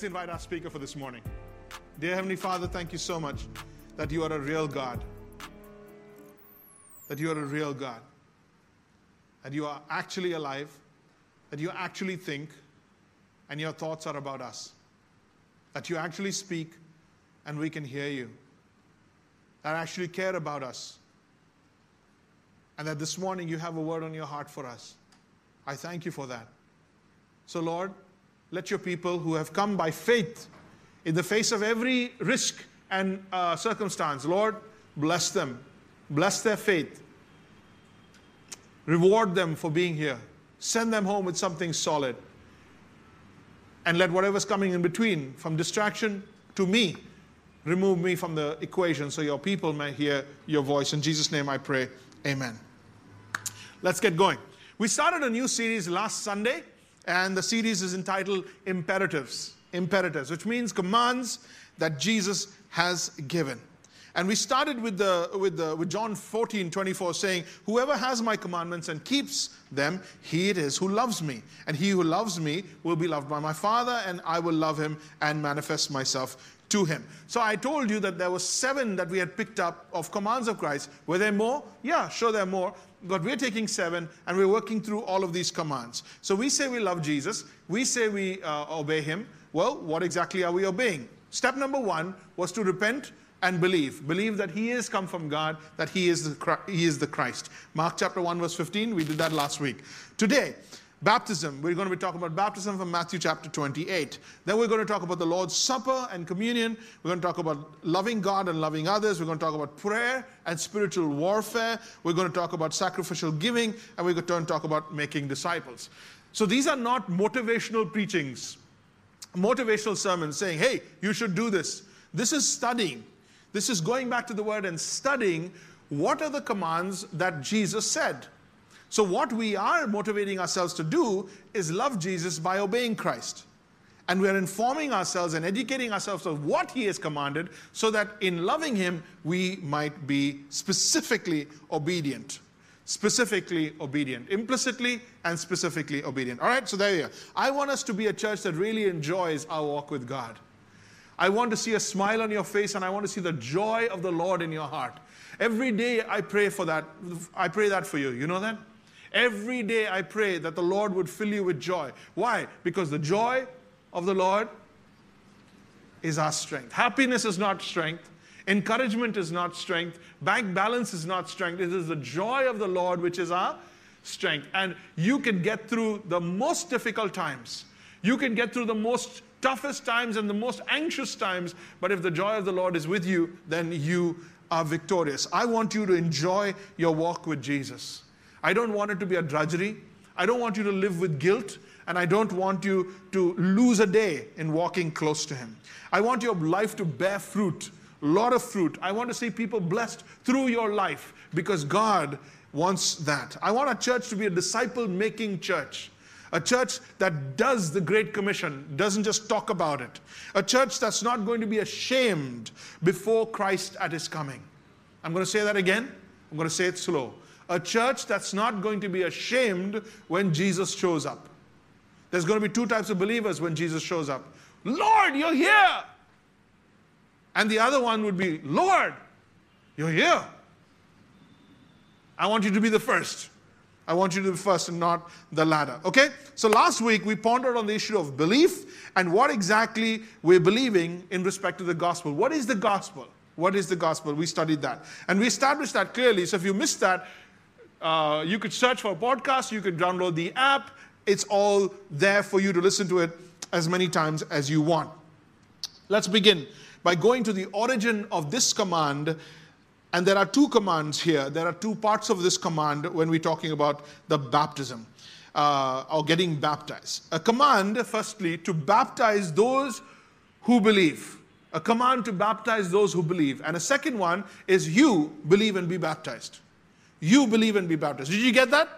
Let's invite our speaker for this morning. Dear Heavenly Father, thank you so much that you are a real God. That you are a real God. That you are actually alive. That you actually think. And your thoughts are about us. That you actually speak and we can hear you. That actually care about us. And that this morning you have a word on your heart for us. I thank you for that. So, Lord, let your people who have come by faith in the face of every risk and uh, circumstance, Lord, bless them. Bless their faith. Reward them for being here. Send them home with something solid. And let whatever's coming in between, from distraction to me, remove me from the equation so your people may hear your voice. In Jesus' name I pray. Amen. Let's get going. We started a new series last Sunday and the series is entitled Imperatives. Imperatives, which means commands that Jesus has given. And we started with, the, with, the, with John 14, 24, saying, Whoever has my commandments and keeps them, he it is who loves me. And he who loves me will be loved by my Father, and I will love him and manifest myself to him. So I told you that there were seven that we had picked up of commands of Christ. Were there more? Yeah, sure, there are more. But we're taking seven and we're working through all of these commands. So we say we love Jesus, we say we uh, obey him. Well, what exactly are we obeying? Step number one was to repent and believe. Believe that he is come from God, that he is the, he is the Christ. Mark chapter 1, verse 15, we did that last week. Today, Baptism, we're going to be talking about baptism from Matthew chapter 28. Then we're going to talk about the Lord's Supper and communion. We're going to talk about loving God and loving others. We're going to talk about prayer and spiritual warfare. We're going to talk about sacrificial giving. And we're going to talk about making disciples. So these are not motivational preachings, motivational sermons saying, hey, you should do this. This is studying. This is going back to the word and studying what are the commands that Jesus said. So, what we are motivating ourselves to do is love Jesus by obeying Christ. And we are informing ourselves and educating ourselves of what He has commanded so that in loving Him, we might be specifically obedient. Specifically obedient. Implicitly and specifically obedient. All right, so there you are. I want us to be a church that really enjoys our walk with God. I want to see a smile on your face and I want to see the joy of the Lord in your heart. Every day I pray for that. I pray that for you. You know that? Every day I pray that the Lord would fill you with joy. Why? Because the joy of the Lord is our strength. Happiness is not strength. Encouragement is not strength. Bank balance is not strength. It is the joy of the Lord which is our strength. And you can get through the most difficult times. You can get through the most toughest times and the most anxious times. But if the joy of the Lord is with you, then you are victorious. I want you to enjoy your walk with Jesus. I don't want it to be a drudgery. I don't want you to live with guilt, and I don't want you to lose a day in walking close to Him. I want your life to bear fruit, a lot of fruit. I want to see people blessed through your life because God wants that. I want a church to be a disciple making church. A church that does the Great Commission, doesn't just talk about it. A church that's not going to be ashamed before Christ at his coming. I'm going to say that again. I'm going to say it slow a church that's not going to be ashamed when Jesus shows up. There's going to be two types of believers when Jesus shows up Lord, you're here. And the other one would be, Lord, you're here. I want you to be the first. I want you to be first and not the latter. Okay? So last week we pondered on the issue of belief and what exactly we're believing in respect to the gospel. What is the gospel? What is the gospel? We studied that. And we established that clearly. So if you missed that, uh, you could search for a podcast, you could download the app. It's all there for you to listen to it as many times as you want. Let's begin by going to the origin of this command. And there are two commands here. There are two parts of this command when we're talking about the baptism uh, or getting baptized. A command, firstly, to baptize those who believe. A command to baptize those who believe. And a second one is you believe and be baptized. You believe and be baptized. Did you get that?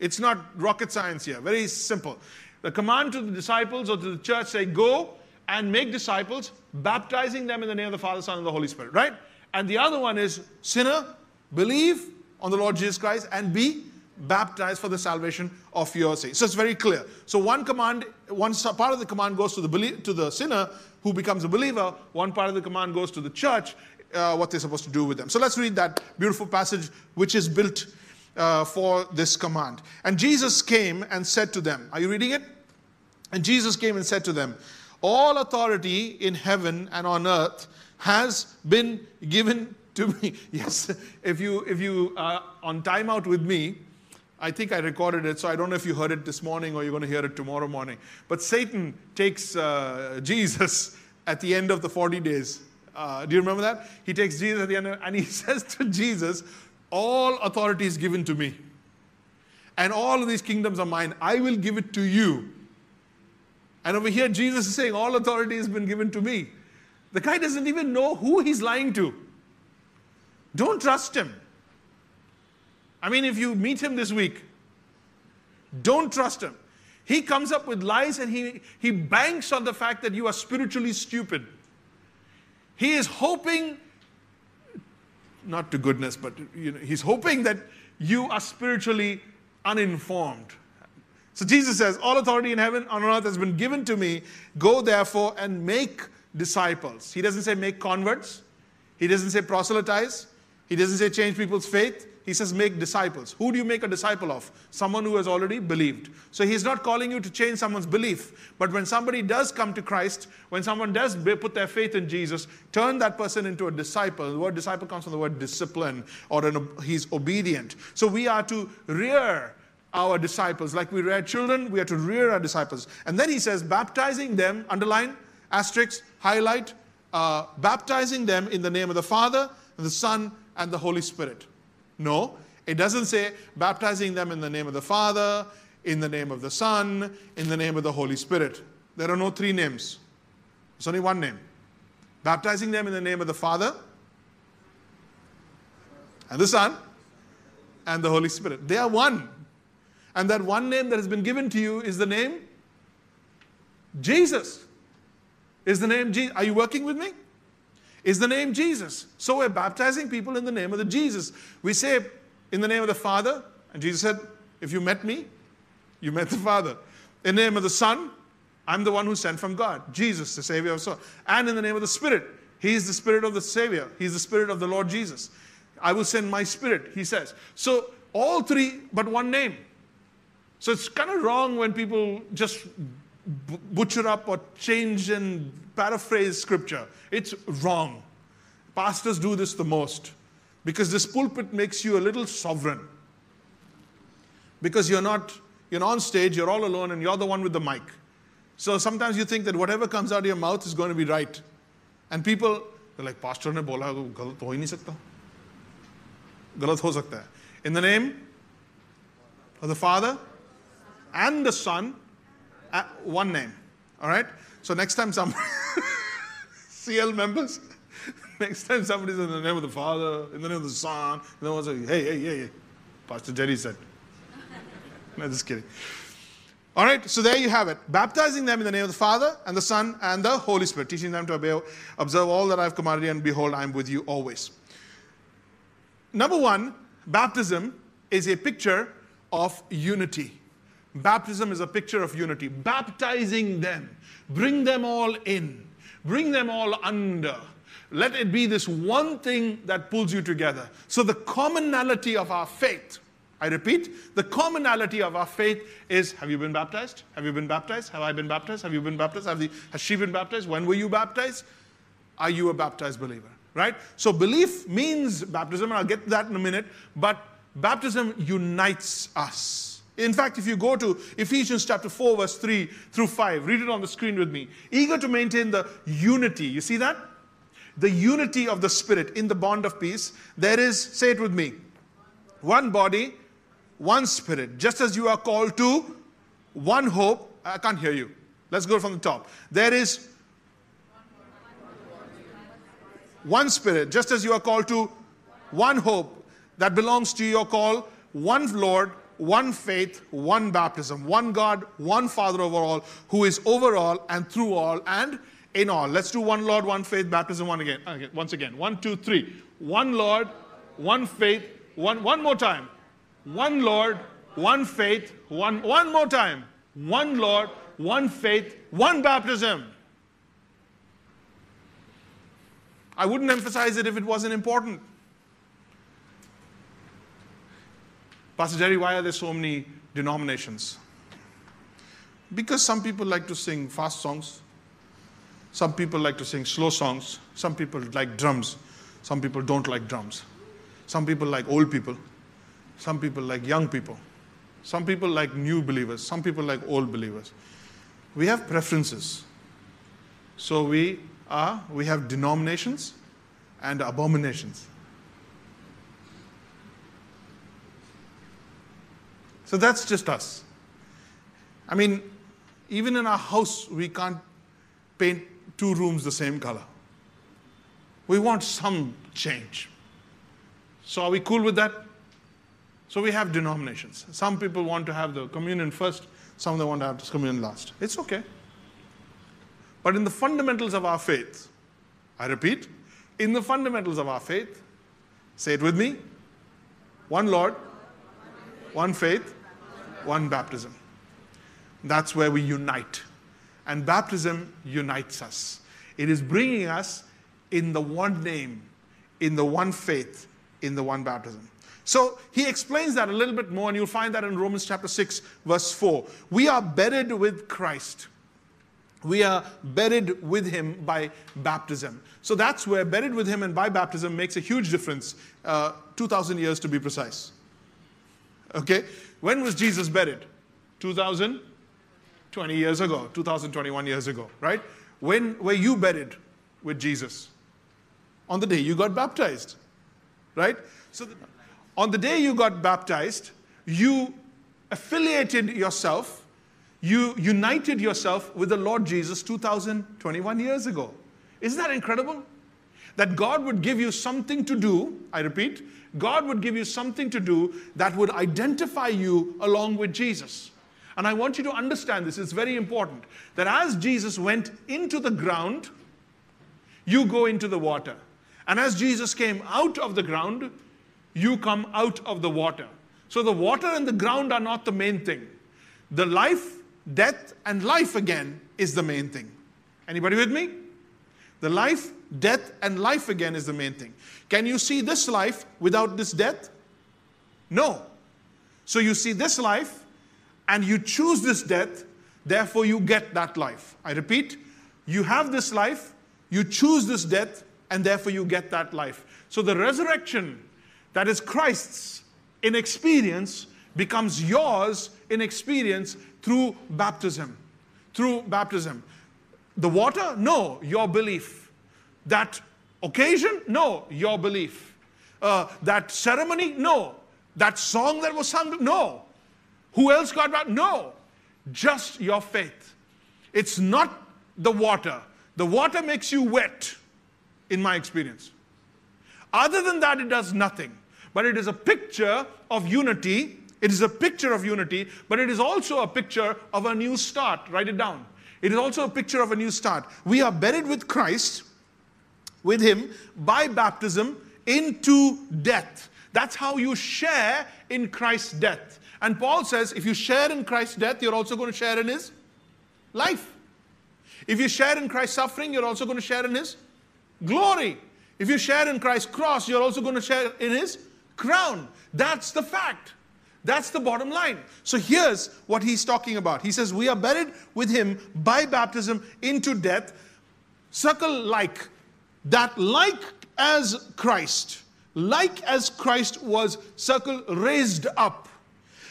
It's not rocket science here. Very simple. The command to the disciples or to the church say, Go and make disciples, baptizing them in the name of the Father, Son, and the Holy Spirit, right? And the other one is, Sinner, believe on the Lord Jesus Christ and be baptized for the salvation of your sins. So it's very clear. So one command, one part of the command goes to the to the sinner who becomes a believer. One part of the command goes to the church, uh, what they're supposed to do with them. So let's read that beautiful passage which is built uh, for this command. And Jesus came and said to them, Are you reading it? And Jesus came and said to them, All authority in heaven and on earth has been given to me. Yes, if you if you are on timeout with me, I think I recorded it, so I don't know if you heard it this morning or you're going to hear it tomorrow morning. But Satan takes uh, Jesus at the end of the 40 days. Uh, do you remember that? He takes Jesus at the end and he says to Jesus, All authority is given to me. And all of these kingdoms are mine. I will give it to you. And over here, Jesus is saying, All authority has been given to me. The guy doesn't even know who he's lying to. Don't trust him. I mean, if you meet him this week, don't trust him. He comes up with lies and he, he banks on the fact that you are spiritually stupid. He is hoping, not to goodness, but you know, he's hoping that you are spiritually uninformed. So Jesus says, All authority in heaven and on earth has been given to me. Go therefore and make disciples. He doesn't say make converts, he doesn't say proselytize, he doesn't say change people's faith. He says make disciples. Who do you make a disciple of? Someone who has already believed. So he's not calling you to change someone's belief. But when somebody does come to Christ, when someone does put their faith in Jesus, turn that person into a disciple. The word disciple comes from the word discipline, or an, he's obedient. So we are to rear our disciples. Like we rear children, we are to rear our disciples. And then he says, baptizing them, underline, asterisk, highlight, uh, baptizing them in the name of the Father, the Son, and the Holy Spirit. No, it doesn't say baptizing them in the name of the Father, in the name of the Son, in the name of the Holy Spirit. There are no three names, there's only one name. Baptizing them in the name of the Father, and the Son, and the Holy Spirit. They are one. And that one name that has been given to you is the name Jesus. Is the name Jesus. Are you working with me? Is the name Jesus. So we're baptizing people in the name of the Jesus. We say in the name of the Father, and Jesus said, If you met me, you met the Father. In the name of the Son, I'm the one who sent from God, Jesus, the Savior of soul. And in the name of the Spirit, He is the Spirit of the Savior. He's the Spirit of the Lord Jesus. I will send my Spirit, He says. So all three, but one name. So it's kind of wrong when people just butcher up or change and paraphrase scripture. It's wrong. Pastors do this the most because this pulpit makes you a little sovereign. Because you're not, you're on stage, you're all alone, and you're the one with the mic. So sometimes you think that whatever comes out of your mouth is going to be right. And people, they're like, Pastor ne bola, galat ho hi nahi sakta. Galat ho sakta hai. In the name of the Father and the Son, uh, one name. All right? So next time some CL members, next time somebody's in the name of the Father, in the name of the Son, no one's like, hey, hey, hey, hey. Pastor Jerry said. no, just kidding. All right, so there you have it. Baptizing them in the name of the Father and the Son and the Holy Spirit, teaching them to obey, observe all that I've commanded you, and behold, I am with you always. Number one, baptism is a picture of unity. Baptism is a picture of unity. Baptizing them, bring them all in, bring them all under. Let it be this one thing that pulls you together. So, the commonality of our faith, I repeat, the commonality of our faith is have you been baptized? Have you been baptized? Have I been baptized? Have you been baptized? Have the, has she been baptized? When were you baptized? Are you a baptized believer? Right? So, belief means baptism, and I'll get to that in a minute, but baptism unites us. In fact, if you go to Ephesians chapter 4, verse 3 through 5, read it on the screen with me. Eager to maintain the unity. You see that? The unity of the Spirit in the bond of peace. There is, say it with me, one body, one Spirit. Just as you are called to one hope. I can't hear you. Let's go from the top. There is one Spirit, just as you are called to one hope that belongs to your call, one Lord, one faith, one baptism, one God, one Father over all, who is over all and through all and in all. Let's do one Lord, one faith, baptism, one again. Okay, once again. One, two, three. One Lord, one faith, one, one more time. one Lord, one faith, one, one more time. One Lord, one faith, one baptism. I wouldn't emphasize it if it wasn't important. Pastor Jerry, why are there so many denominations? Because some people like to sing fast songs, some people like to sing slow songs, some people like drums, some people don't like drums, some people like old people, some people like young people, some people like new believers, some people like old believers. We have preferences. So we are, we have denominations and abominations. So that's just us. I mean, even in our house, we can't paint two rooms the same color. We want some change. So, are we cool with that? So, we have denominations. Some people want to have the communion first, some of them want to have the communion last. It's okay. But in the fundamentals of our faith, I repeat, in the fundamentals of our faith, say it with me one Lord, one faith, one baptism. That's where we unite. And baptism unites us. It is bringing us in the one name, in the one faith, in the one baptism. So he explains that a little bit more, and you'll find that in Romans chapter 6, verse 4. We are buried with Christ. We are buried with him by baptism. So that's where buried with him and by baptism makes a huge difference, uh, 2,000 years to be precise. Okay? When was Jesus buried? 2020 years ago, 2021 years ago, right? When were you buried with Jesus? On the day you got baptized, right? So the, on the day you got baptized, you affiliated yourself, you united yourself with the Lord Jesus 2021 years ago. Isn't that incredible? That God would give you something to do, I repeat, God would give you something to do that would identify you along with Jesus. And I want you to understand this, it's very important that as Jesus went into the ground, you go into the water. And as Jesus came out of the ground, you come out of the water. So the water and the ground are not the main thing. The life, death, and life again is the main thing. Anybody with me? The life, death, and life again is the main thing. Can you see this life without this death? No. So you see this life and you choose this death, therefore you get that life. I repeat, you have this life, you choose this death, and therefore you get that life. So the resurrection that is Christ's in experience becomes yours in experience through baptism. Through baptism. The water? No, your belief. That occasion? No, your belief. Uh, that ceremony? No. That song that was sung? No. Who else got baptized? No. Just your faith. It's not the water. The water makes you wet, in my experience. Other than that, it does nothing. But it is a picture of unity. It is a picture of unity, but it is also a picture of a new start. Write it down. It is also a picture of a new start. We are buried with Christ with him by baptism into death. That's how you share in Christ's death. And Paul says if you share in Christ's death, you're also going to share in his life. If you share in Christ's suffering, you're also going to share in his glory. If you share in Christ's cross, you're also going to share in his crown. That's the fact. That's the bottom line. So here's what he's talking about. He says, We are buried with him by baptism into death, circle like that like as Christ, like as Christ was, circle, raised up,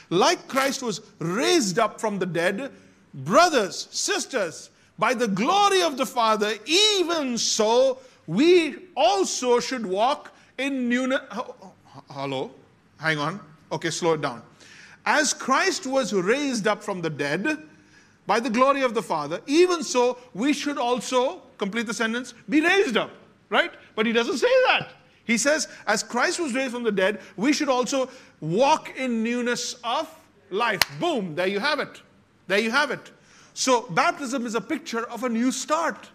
like Christ was raised up from the dead, brothers, sisters, by the glory of the Father, even so we also should walk in newness. Hello? Hang on. Okay, slow it down. As Christ was raised up from the dead by the glory of the Father, even so we should also complete the sentence, be raised up, right? But he doesn't say that. He says, as Christ was raised from the dead, we should also walk in newness of life. Boom, there you have it. There you have it. So, baptism is a picture of a new start.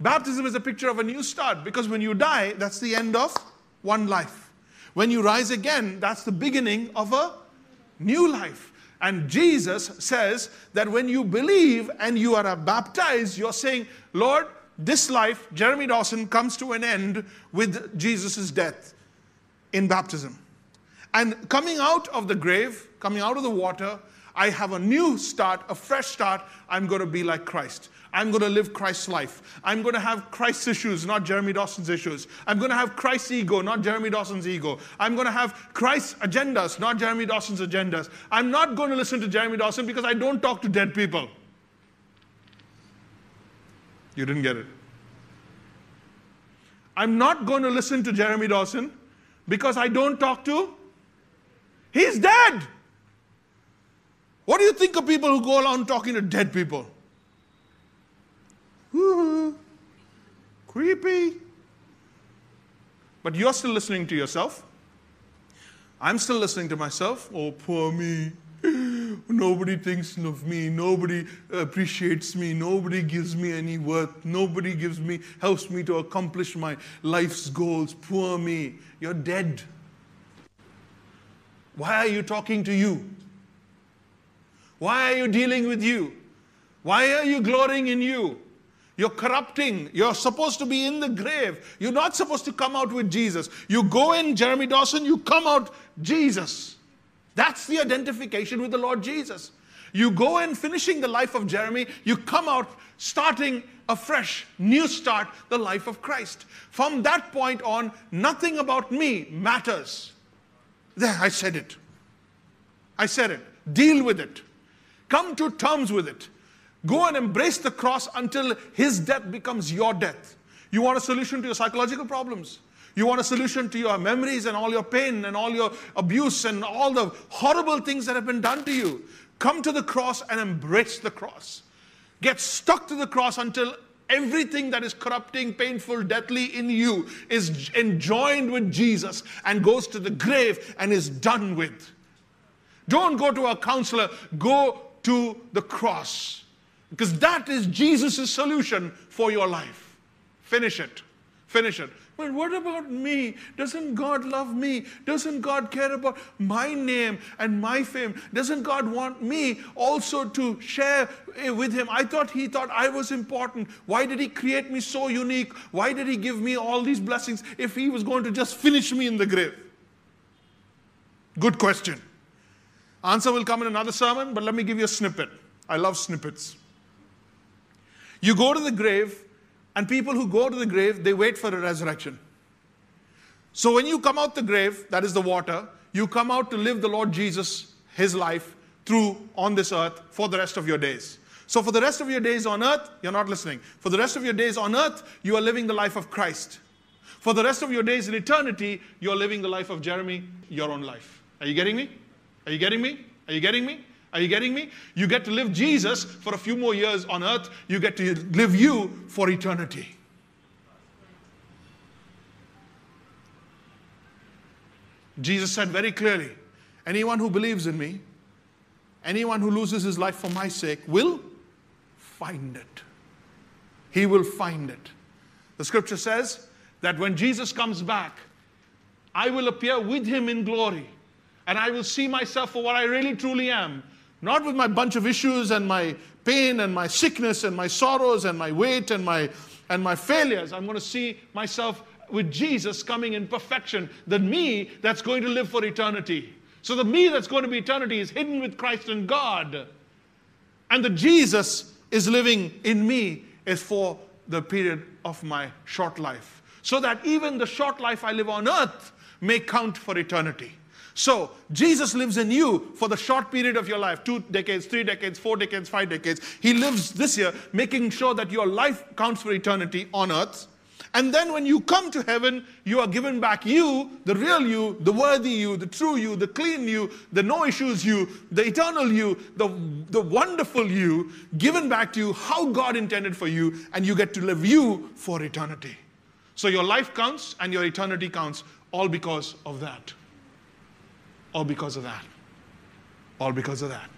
Baptism is a picture of a new start because when you die, that's the end of one life. When you rise again, that's the beginning of a new life. And Jesus says that when you believe and you are baptized, you're saying, Lord, this life, Jeremy Dawson, comes to an end with Jesus' death in baptism. And coming out of the grave, coming out of the water, I have a new start, a fresh start. I'm going to be like Christ. I'm going to live Christ's life. I'm going to have Christ's issues, not Jeremy Dawson's issues. I'm going to have Christ's ego, not Jeremy Dawson's ego. I'm going to have Christ's agendas, not Jeremy Dawson's agendas. I'm not going to listen to Jeremy Dawson because I don't talk to dead people. You didn't get it. I'm not going to listen to Jeremy Dawson because I don't talk to. He's dead. What do you think of people who go around talking to dead people? Ooh, creepy. But you're still listening to yourself. I'm still listening to myself. Oh, poor me. Nobody thinks of me. Nobody appreciates me. Nobody gives me any worth. Nobody gives me, helps me to accomplish my life's goals. Poor me. You're dead. Why are you talking to you? Why are you dealing with you? Why are you glorying in you? You're corrupting. You're supposed to be in the grave. You're not supposed to come out with Jesus. You go in, Jeremy Dawson, you come out Jesus. That's the identification with the Lord Jesus. You go in finishing the life of Jeremy, you come out starting a fresh, new start, the life of Christ. From that point on, nothing about me matters. There, I said it. I said it. Deal with it. Come to terms with it. Go and embrace the cross until his death becomes your death. You want a solution to your psychological problems. You want a solution to your memories and all your pain and all your abuse and all the horrible things that have been done to you. Come to the cross and embrace the cross. Get stuck to the cross until everything that is corrupting, painful, deathly in you is enjoined with Jesus and goes to the grave and is done with. Don't go to a counselor, go to the cross. Because that is Jesus' solution for your life. Finish it. Finish it. But what about me? Doesn't God love me? Doesn't God care about my name and my fame? Doesn't God want me also to share eh, with Him? I thought He thought I was important. Why did He create me so unique? Why did He give me all these blessings if He was going to just finish me in the grave? Good question. Answer will come in another sermon, but let me give you a snippet. I love snippets. You go to the grave and people who go to the grave, they wait for a resurrection. So when you come out the grave, that is the water, you come out to live the Lord Jesus, his life, through on this earth for the rest of your days. So for the rest of your days on earth, you're not listening. For the rest of your days on earth, you are living the life of Christ. For the rest of your days in eternity, you're living the life of Jeremy, your own life. Are you getting me? Are you getting me? Are you getting me? Are you getting me? You get to live Jesus for a few more years on earth. You get to live you for eternity. Jesus said very clearly anyone who believes in me, anyone who loses his life for my sake, will find it. He will find it. The scripture says that when Jesus comes back, I will appear with him in glory and I will see myself for what I really truly am not with my bunch of issues and my pain and my sickness and my sorrows and my weight and my, and my failures. I'm going to see myself with Jesus coming in perfection, the me that's going to live for eternity. So the me that's going to be eternity is hidden with Christ and God. And the Jesus is living in me is for the period of my short life. So that even the short life I live on earth may count for eternity. So, Jesus lives in you for the short period of your life two decades, three decades, four decades, five decades. He lives this year, making sure that your life counts for eternity on earth. And then when you come to heaven, you are given back you, the real you, the worthy you, the true you, the clean you, the no issues you, the eternal you, the, the wonderful you, given back to you how God intended for you, and you get to live you for eternity. So your life counts and your eternity counts, all because of that. All because of that. All because of that.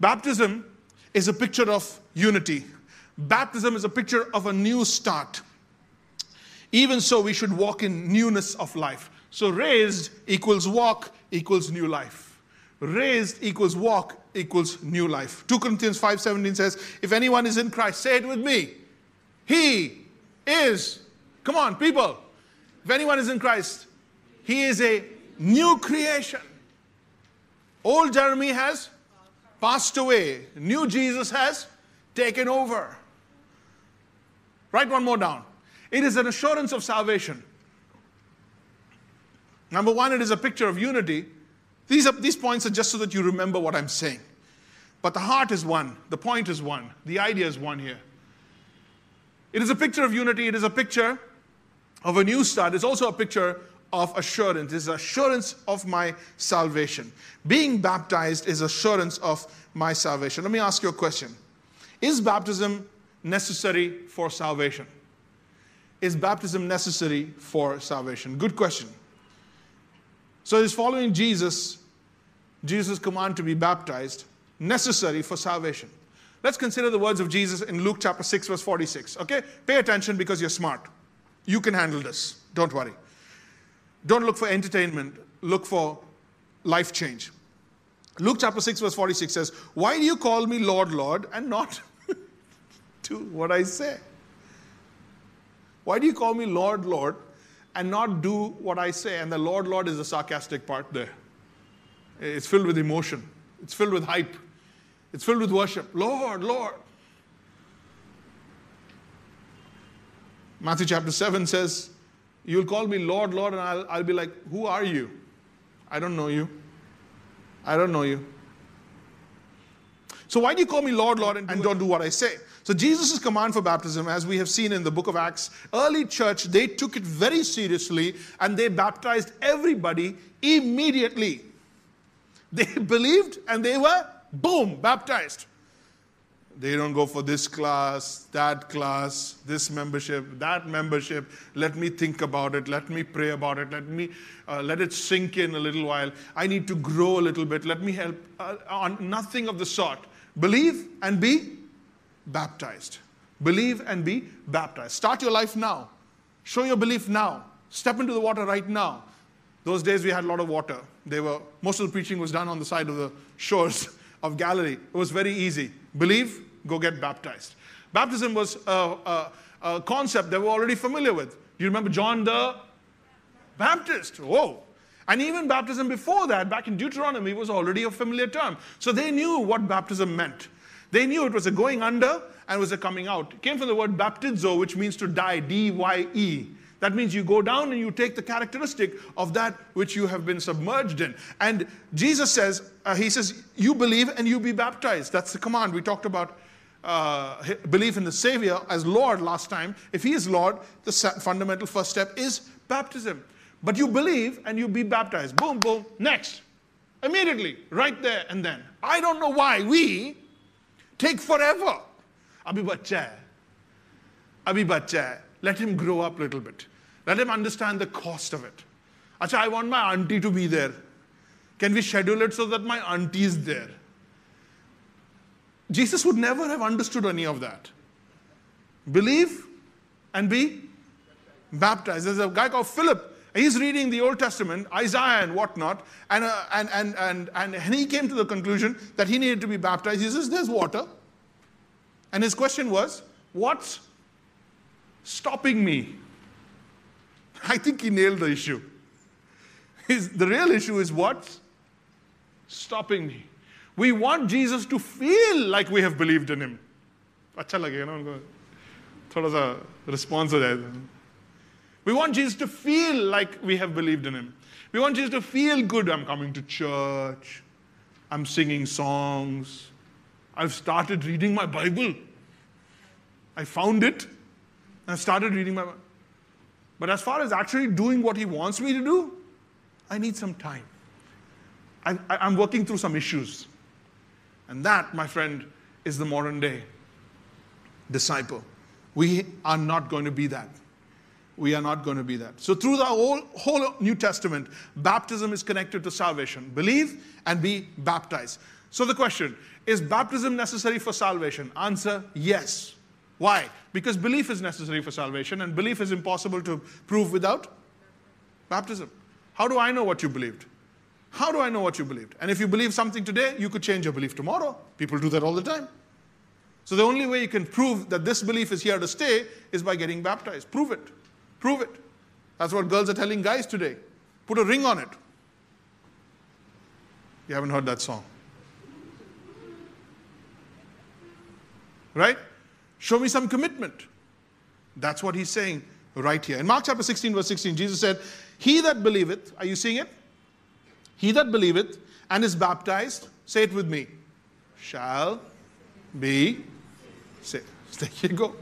Baptism is a picture of unity. Baptism is a picture of a new start. even so we should walk in newness of life. So raised equals walk equals new life. Raised equals walk equals new life. 2 Corinthians 5:17 says, if anyone is in Christ, say it with me. He is, come on, people. If anyone is in Christ, he is a new creation. Old Jeremy has passed away. New Jesus has taken over. Write one more down. It is an assurance of salvation. Number one, it is a picture of unity. These, are, these points are just so that you remember what I'm saying. But the heart is one, the point is one, the idea is one here. It is a picture of unity, it is a picture of a new start, it's also a picture of assurance. It's assurance of my salvation. Being baptized is assurance of my salvation. Let me ask you a question Is baptism necessary for salvation? Is baptism necessary for salvation? Good question. So, is following Jesus, Jesus' command to be baptized, necessary for salvation? Let's consider the words of Jesus in Luke chapter 6, verse 46. Okay? Pay attention because you're smart. You can handle this. Don't worry. Don't look for entertainment, look for life change. Luke chapter 6, verse 46 says, Why do you call me Lord, Lord, and not do what I say? Why do you call me Lord, Lord, and not do what I say? And the Lord, Lord is the sarcastic part there. It's filled with emotion, it's filled with hype, it's filled with worship. Lord, Lord. Matthew chapter 7 says, You'll call me Lord, Lord, and I'll, I'll be like, Who are you? I don't know you. I don't know you. So why do you call me Lord, Lord, and, and don't do what I say? So Jesus' command for baptism, as we have seen in the book of Acts, early church, they took it very seriously and they baptized everybody immediately. They believed and they were, boom, baptized. They don't go for this class, that class, this membership, that membership. Let me think about it. Let me pray about it. Let me uh, let it sink in a little while. I need to grow a little bit. Let me help uh, on nothing of the sort. Believe and be baptized. Believe and be baptized. Start your life now. Show your belief now. Step into the water right now. Those days we had a lot of water. They were most of the preaching was done on the side of the shores of Galilee. It was very easy. Believe, go get baptized. Baptism was a, a, a concept they were already familiar with. Do you remember John the Baptist? Whoa. And even baptism before that, back in Deuteronomy, was already a familiar term. So they knew what baptism meant. They knew it was a going under and was a coming out. It came from the word baptizo, which means to die, D Y E. That means you go down and you take the characteristic of that which you have been submerged in. And Jesus says, uh, He says, You believe and you be baptized. That's the command. We talked about uh, belief in the Savior as Lord last time. If He is Lord, the fundamental first step is baptism. But you believe and you be baptized. Boom, boom, next. Immediately, right there and then. I don't know why we take forever. Abhi bacha Abhi bacha Let him grow up a little bit. Let him understand the cost of it. Acha, I want my auntie to be there. Can we schedule it so that my auntie is there? Jesus would never have understood any of that. Believe and be baptized. There's a guy called Philip. He's reading the Old Testament, Isaiah and whatnot, and, uh, and, and, and, and he came to the conclusion that he needed to be baptized. He says, There's water. And his question was, What's stopping me? I think he nailed the issue. His, the real issue is what's stopping me. We want Jesus to feel like we have believed in him. अच्छा लगेगा ना उनको थोड़ा सा response हो जाए We want Jesus to feel like we have believed in him. We want Jesus to feel good. I'm coming to church. I'm singing songs. I've started reading my Bible. I found it. I started reading my Bible. But as far as actually doing what he wants me to do, I need some time. I, am working through some issues. And that, my friend, is the modern day disciple. We are not going to be that. We are not going to be that. So, through the whole, whole New Testament, baptism is connected to salvation. Believe and be baptized. So, the question is baptism necessary for salvation? Answer yes. Why? Because belief is necessary for salvation, and belief is impossible to prove without baptism. How do I know what you believed? How do I know what you believed? And if you believe something today, you could change your belief tomorrow. People do that all the time. So the only way you can prove that this belief is here to stay is by getting baptized. Prove it. Prove it. That's what girls are telling guys today. Put a ring on it. You haven't heard that song. Right? Show me some commitment. That's what he's saying right here. In Mark chapter 16, verse 16, Jesus said, He that believeth, are you seeing it? He that believeth and is baptized, say it with me, shall be saved. There you go.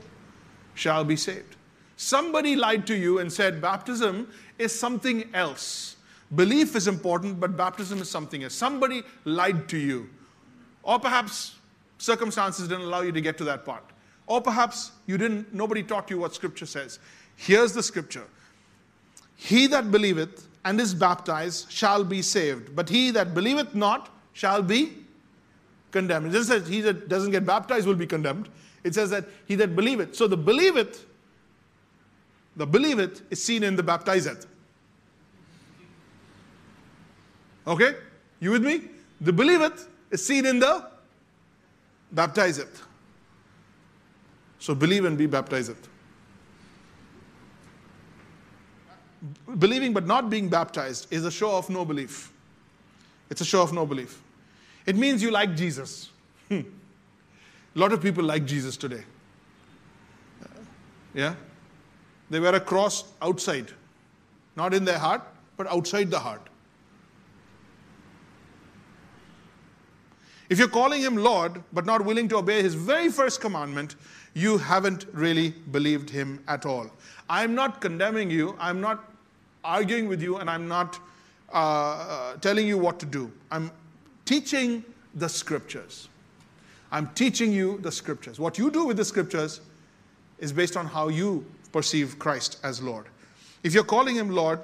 Shall be saved. Somebody lied to you and said baptism is something else. Belief is important, but baptism is something else. Somebody lied to you. Or perhaps circumstances didn't allow you to get to that part. Or perhaps you didn't, nobody taught you what scripture says. Here's the scripture He that believeth and is baptized shall be saved, but he that believeth not shall be condemned. It doesn't say he that doesn't get baptized will be condemned. It says that he that believeth. So the believeth, the believeth is seen in the baptizeth. Okay? You with me? The believeth is seen in the baptizeth. So believe and be baptizeth. Believing but not being baptized is a show of no belief. It's a show of no belief. It means you like Jesus. Hmm. A lot of people like Jesus today. Yeah? They wear a cross outside, not in their heart, but outside the heart. If you're calling him Lord, but not willing to obey his very first commandment, you haven't really believed him at all. I'm not condemning you, I'm not arguing with you, and I'm not uh, uh, telling you what to do. I'm teaching the scriptures. I'm teaching you the scriptures. What you do with the scriptures is based on how you perceive Christ as Lord. If you're calling him Lord,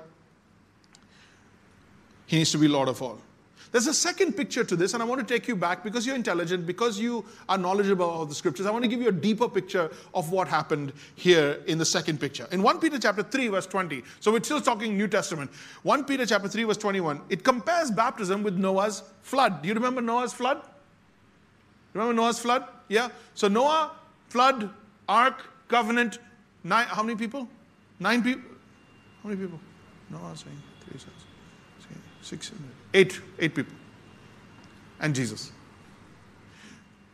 he needs to be Lord of all. There's a second picture to this, and I want to take you back because you're intelligent, because you are knowledgeable of the scriptures. I want to give you a deeper picture of what happened here in the second picture. In 1 Peter chapter 3, verse 20, so we're still talking New Testament. 1 Peter chapter 3, verse 21, it compares baptism with Noah's flood. Do you remember Noah's flood? Remember Noah's flood? Yeah? So Noah, flood, ark, covenant, nine, how many people? Nine people? How many people? Noah saying three, six, six, eight, eight people. And Jesus.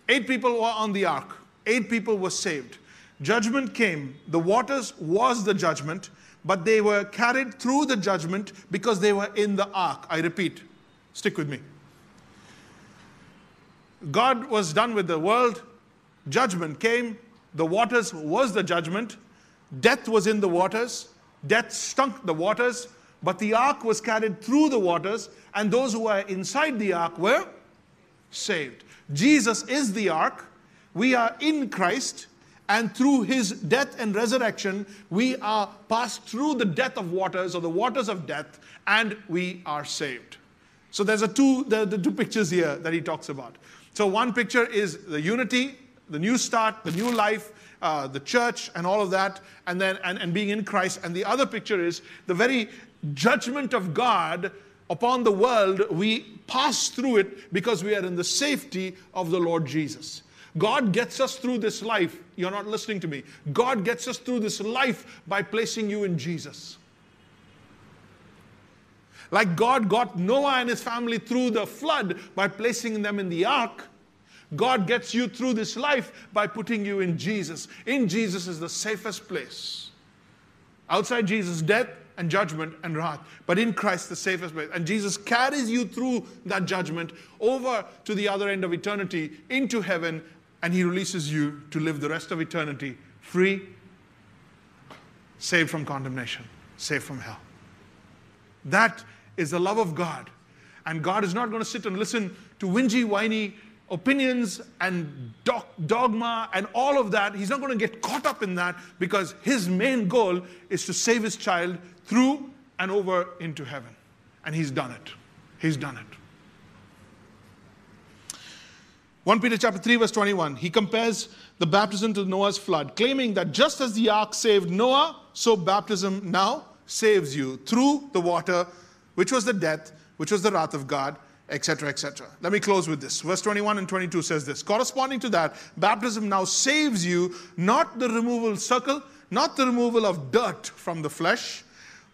Eight people were on the ark. Eight people were saved. Judgment came. The waters was the judgment, but they were carried through the judgment because they were in the ark. I repeat, stick with me. God was done with the world. Judgment came. The waters was the judgment. Death was in the waters. Death stunk the waters. But the ark was carried through the waters, and those who were inside the ark were saved. Jesus is the ark. We are in Christ, and through his death and resurrection, we are passed through the death of waters or the waters of death, and we are saved. So there's a two, the, the two pictures here that he talks about. So one picture is the unity, the new start, the new life, uh, the church, and all of that, and then and, and being in Christ. And the other picture is the very judgment of God upon the world, we pass through it because we are in the safety of the Lord Jesus. God gets us through this life. You're not listening to me. God gets us through this life by placing you in Jesus. Like God got Noah and his family through the flood by placing them in the ark, God gets you through this life by putting you in Jesus. In Jesus is the safest place. Outside Jesus, death, and judgment and wrath, but in Christ, the safest way. And Jesus carries you through that judgment over to the other end of eternity into heaven, and He releases you to live the rest of eternity free, saved from condemnation, saved from hell. That is the love of God. And God is not going to sit and listen to whingy, whiny opinions and dogma and all of that. He's not going to get caught up in that because his main goal is to save his child through and over into heaven. And he's done it. He's done it. 1 Peter chapter 3 verse 21 he compares the baptism to Noah's flood claiming that just as the ark saved Noah so baptism now saves you through the water which was the death which was the wrath of God etc etc let me close with this. Verse 21 and 22 says this. Corresponding to that baptism now saves you not the removal circle not the removal of dirt from the flesh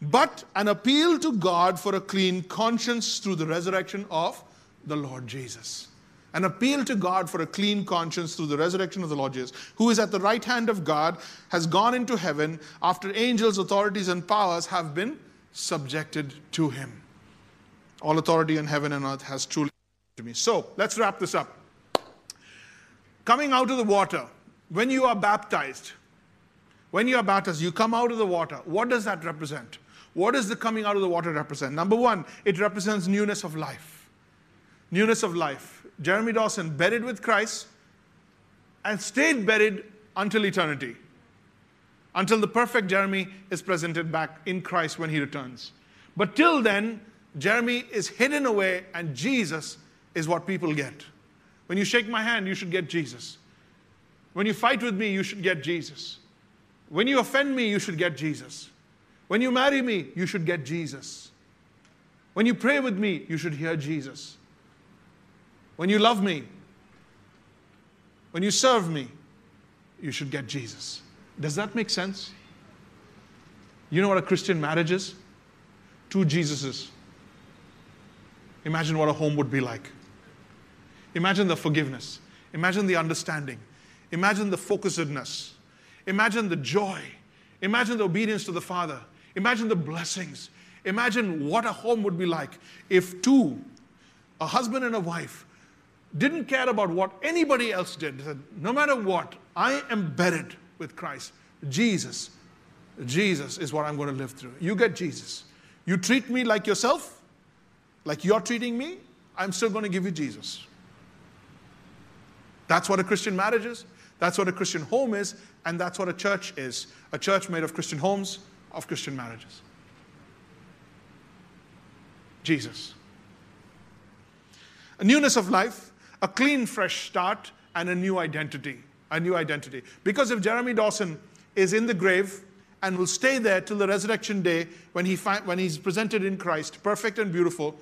but an appeal to God for a clean conscience through the resurrection of the Lord Jesus. An appeal to God for a clean conscience through the resurrection of the Lord Jesus, who is at the right hand of God, has gone into heaven after angels, authorities, and powers have been subjected to him. All authority in heaven and earth has truly to me. So let's wrap this up. Coming out of the water, when you are baptized, when you are baptized, you come out of the water. What does that represent? What does the coming out of the water represent? Number one, it represents newness of life. Newness of life Jeremy Dawson buried with Christ and stayed buried until eternity, until the perfect Jeremy is presented back in Christ when he returns. But till then, Jeremy is hidden away, and Jesus is what people get. When you shake my hand, you should get Jesus. When you fight with me, you should get Jesus. When you offend me, you should get Jesus. When you marry me, you should get Jesus. When you pray with me, you should hear Jesus when you love me, when you serve me, you should get Jesus. Does that make sense? You know what a Christian marriage is? Two Jesuses. Imagine what a home would be like. Imagine the forgiveness. Imagine the understanding. Imagine the focusedness. Imagine the joy. Imagine the obedience to the Father. Imagine the blessings. Imagine what a home would be like if two, a husband and a wife, didn't care about what anybody else did. He said, no matter what, I am buried with Christ. Jesus, Jesus is what I'm going to live through. You get Jesus. You treat me like yourself, like you're treating me, I'm still going to give you Jesus. That's what a Christian marriage is. That's what a Christian home is. And that's what a church is a church made of Christian homes, of Christian marriages. Jesus. A newness of life a clean, fresh start, and a new identity. A new identity. Because if Jeremy Dawson is in the grave and will stay there till the resurrection day when, he fi- when he's presented in Christ, perfect and beautiful,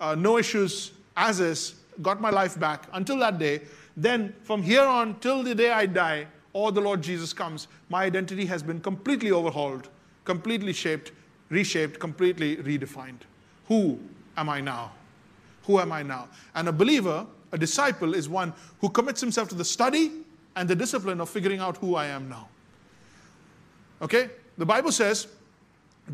uh, no issues, as is, got my life back until that day, then from here on till the day I die or the Lord Jesus comes, my identity has been completely overhauled, completely shaped, reshaped, completely redefined. Who am I now? Who am I now? And a believer a disciple is one who commits himself to the study and the discipline of figuring out who I am now. Okay? The Bible says,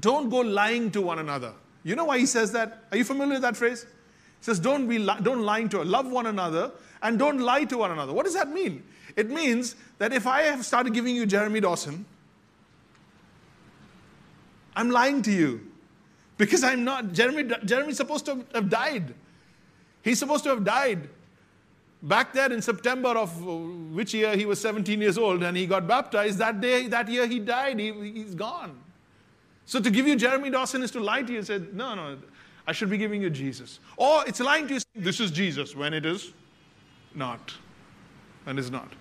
don't go lying to one another. You know why he says that? Are you familiar with that phrase? He says, don't be li- don't lying to love one another and don't lie to one another. What does that mean? It means that if I have started giving you Jeremy Dawson, I'm lying to you because I'm not. Jeremy, Jeremy's supposed to have died. He's supposed to have died back there in September of which year he was 17 years old and he got baptized, that day, that year he died, he, he's gone. So to give you Jeremy Dawson is to lie to you and say, no, no, I should be giving you Jesus. Or it's lying to you, saying, this is Jesus, when it is not. And is not.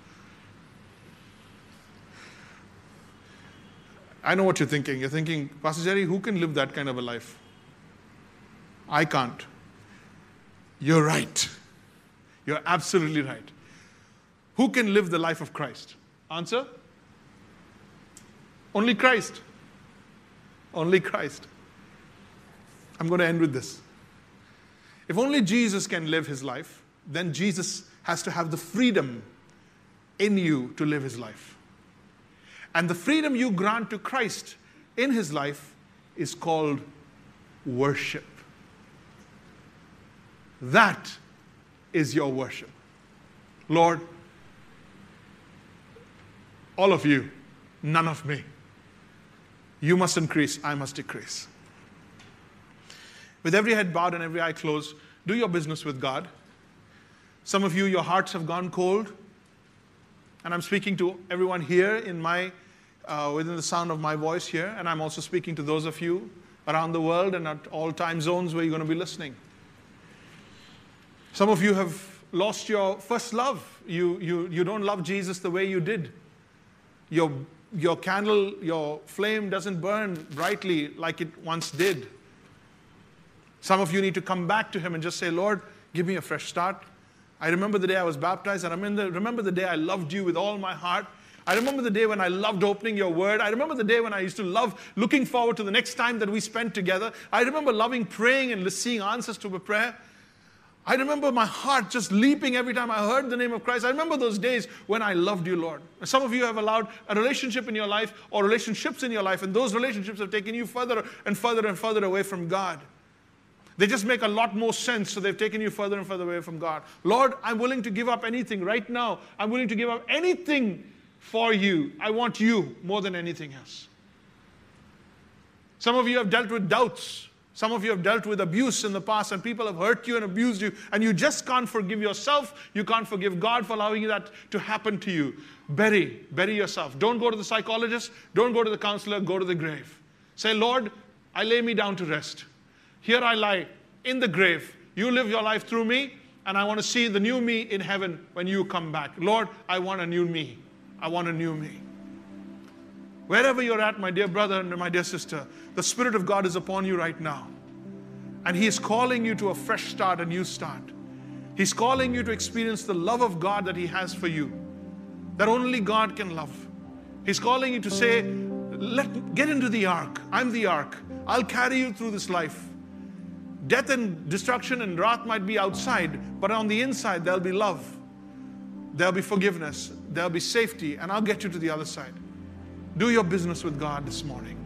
I know what you're thinking. You're thinking, Pastor Jerry, who can live that kind of a life? I can't. You're right. You're absolutely right. Who can live the life of Christ? Answer? Only Christ. Only Christ. I'm going to end with this. If only Jesus can live his life, then Jesus has to have the freedom in you to live his life. And the freedom you grant to Christ in his life is called worship. That is your worship. Lord, all of you, none of me. You must increase, I must decrease. With every head bowed and every eye closed, do your business with God. Some of you, your hearts have gone cold. And I'm speaking to everyone here in my, uh, within the sound of my voice here. And I'm also speaking to those of you around the world and at all time zones where you're going to be listening. Some of you have lost your first love. You, you, you don't love Jesus the way you did. Your, your candle, your flame doesn't burn brightly like it once did. Some of you need to come back to Him and just say, Lord, give me a fresh start. I remember the day I was baptized. And I remember, remember the day I loved you with all my heart. I remember the day when I loved opening your word. I remember the day when I used to love looking forward to the next time that we spent together. I remember loving praying and seeing answers to a prayer. I remember my heart just leaping every time I heard the name of Christ. I remember those days when I loved you, Lord. Some of you have allowed a relationship in your life or relationships in your life, and those relationships have taken you further and further and further away from God. They just make a lot more sense, so they've taken you further and further away from God. Lord, I'm willing to give up anything right now. I'm willing to give up anything for you. I want you more than anything else. Some of you have dealt with doubts. Some of you have dealt with abuse in the past, and people have hurt you and abused you, and you just can't forgive yourself. You can't forgive God for allowing that to happen to you. Bury, bury yourself. Don't go to the psychologist. Don't go to the counselor. Go to the grave. Say, Lord, I lay me down to rest. Here I lie in the grave. You live your life through me, and I want to see the new me in heaven when you come back. Lord, I want a new me. I want a new me. Wherever you're at, my dear brother and my dear sister, the Spirit of God is upon you right now. And He is calling you to a fresh start, a new start. He's calling you to experience the love of God that He has for you, that only God can love. He's calling you to say, Let, Get into the ark. I'm the ark. I'll carry you through this life. Death and destruction and wrath might be outside, but on the inside, there'll be love, there'll be forgiveness, there'll be safety, and I'll get you to the other side. Do your business with God this morning.